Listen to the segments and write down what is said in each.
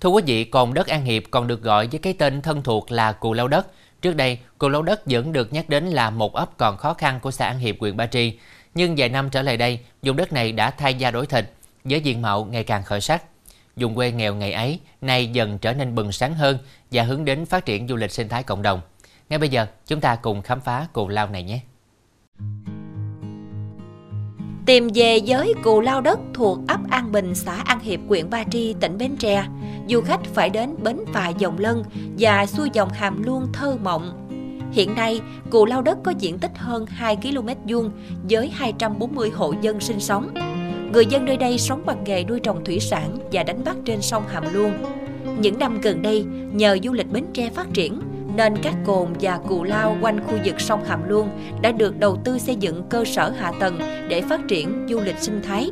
Thưa quý vị, cồn đất An Hiệp còn được gọi với cái tên thân thuộc là Cù Lao Đất. Trước đây, Cù Lao Đất vẫn được nhắc đến là một ấp còn khó khăn của xã An Hiệp, huyện Ba Tri. Nhưng vài năm trở lại đây, vùng đất này đã thay da đổi thịt, với diện mạo ngày càng khởi sắc. Dùng quê nghèo ngày ấy, nay dần trở nên bừng sáng hơn và hướng đến phát triển du lịch sinh thái cộng đồng. Ngay bây giờ, chúng ta cùng khám phá Cù Lao này nhé. Tìm về giới cù lao đất thuộc ấp An Bình, xã An Hiệp, huyện Ba Tri, tỉnh Bến Tre, du khách phải đến bến phà Dòng Lân và xuôi dòng Hàm Luông thơ mộng. Hiện nay, cù lao đất có diện tích hơn 2 km vuông với 240 hộ dân sinh sống. Người dân nơi đây sống bằng nghề nuôi trồng thủy sản và đánh bắt trên sông Hàm Luông. Những năm gần đây, nhờ du lịch Bến Tre phát triển, nên các cồn và cù lao quanh khu vực sông Hàm Luông đã được đầu tư xây dựng cơ sở hạ tầng để phát triển du lịch sinh thái.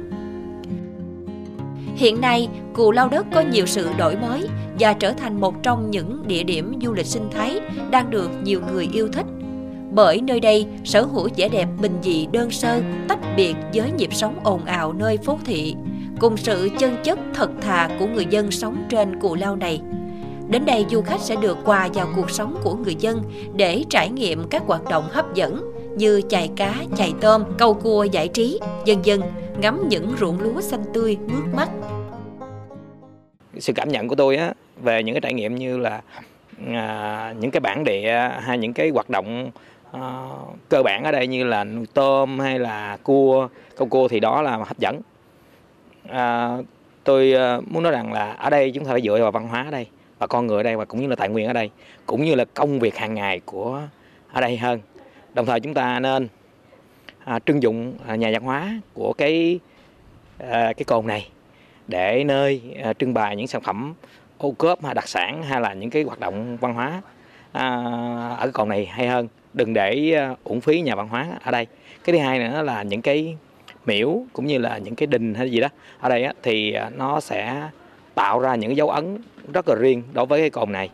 Hiện nay, Cù Lao Đất có nhiều sự đổi mới và trở thành một trong những địa điểm du lịch sinh thái đang được nhiều người yêu thích. Bởi nơi đây sở hữu vẻ đẹp bình dị đơn sơ, tách biệt với nhịp sống ồn ào nơi phố thị, cùng sự chân chất thật thà của người dân sống trên Cù Lao này. Đến đây du khách sẽ được quà vào cuộc sống của người dân để trải nghiệm các hoạt động hấp dẫn như chài cá, chài tôm, câu cua giải trí, dần dần ngắm những ruộng lúa xanh tươi mướt mắt. Sự cảm nhận của tôi á về những cái trải nghiệm như là à, những cái bản địa hay những cái hoạt động à, cơ bản ở đây như là nuôi tôm hay là cua, câu cua thì đó là hấp dẫn. À, tôi ờ, muốn nói rằng là ở đây chúng ta phải dựa vào văn hóa ở đây và con người ở đây và cũng như là tài nguyên ở đây cũng như là công việc hàng ngày của ở đây hơn. Đồng thời chúng ta nên à, trưng dụng à, nhà văn hóa của cái à, cái cồn này để nơi à, trưng bày những sản phẩm ô cốp hay đặc sản hay là những cái hoạt động văn hóa à, ở cái cồn này hay hơn. Đừng để à, uổng phí nhà văn hóa ở đây. Cái thứ hai nữa là những cái miễu cũng như là những cái đình hay gì đó ở đây á, thì à, nó sẽ tạo ra những dấu ấn rất là riêng đối với cái cồn này.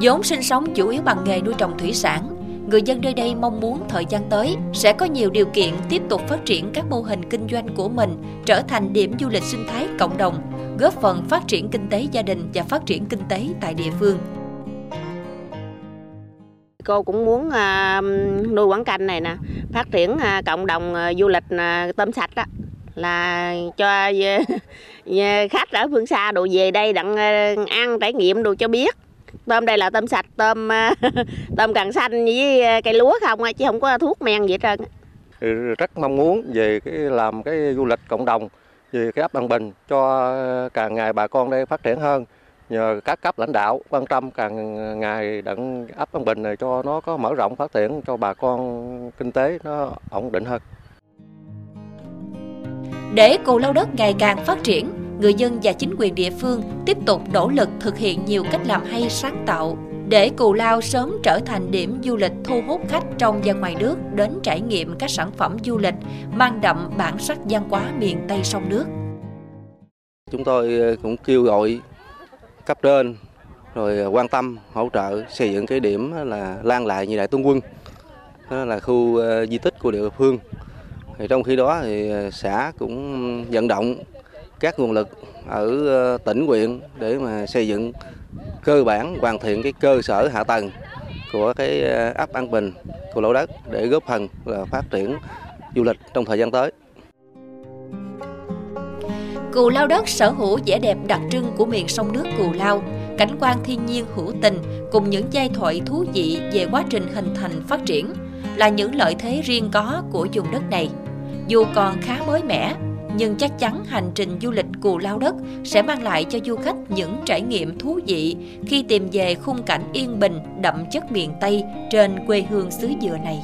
vốn sinh sống chủ yếu bằng nghề nuôi trồng thủy sản, người dân nơi đây mong muốn thời gian tới sẽ có nhiều điều kiện tiếp tục phát triển các mô hình kinh doanh của mình trở thành điểm du lịch sinh thái cộng đồng, góp phần phát triển kinh tế gia đình và phát triển kinh tế tại địa phương. Cô cũng muốn uh, nuôi quảng canh này nè, phát triển uh, cộng đồng uh, du lịch tôm sạch đó là cho khách ở phương xa đồ về đây đặng ờ, ăn trải nghiệm đồ cho biết. Tôm đây là tôm sạch, tôm ờ, tôm càng xanh với ờ, cây lúa không chứ không có thuốc men gì hết trơn rất mong muốn về cái, làm cái du lịch cộng đồng, về cái ấp An Bình cho càng ngày bà con đây phát triển hơn. Nhờ các cấp lãnh đạo quan tâm, càng ngày đặng ấp An Bình này cho nó có mở rộng phát triển, cho bà con kinh tế nó ổn định hơn. Để cù lao đất ngày càng phát triển, người dân và chính quyền địa phương tiếp tục nỗ lực thực hiện nhiều cách làm hay sáng tạo để Cù Lao sớm trở thành điểm du lịch thu hút khách trong và ngoài nước đến trải nghiệm các sản phẩm du lịch mang đậm bản sắc văn hóa miền Tây sông nước. Chúng tôi ờ, cũng kêu gọi cấp trên rồi ờ, quan tâm hỗ trợ xây dựng cái điểm là lan lại như đại tướng quân đó là khu ờ, di tích của địa phương thì trong khi đó thì ờ, xã cũng vận động các nguồn lực ở ờ, tỉnh huyện để mà xây dựng cơ bản hoàn thiện cái cơ sở hạ tầng của cái ờ, ấp An Bình của lỗ đất để góp phần là phát triển du lịch trong thời gian tới. Cù Lao Đất sở hữu vẻ đẹp đặc trưng của miền sông nước Cù Lao, cảnh quan thiên nhiên hữu tình cùng những giai thoại thú vị về quá trình hình thành phát triển là những lợi thế riêng có của vùng đất này. Dù còn khá mới mẻ, nhưng chắc chắn hành trình du lịch Cù Lao Đất sẽ mang lại cho du khách những trải nghiệm thú vị khi tìm về khung cảnh yên bình đậm chất miền Tây trên quê hương xứ dừa này.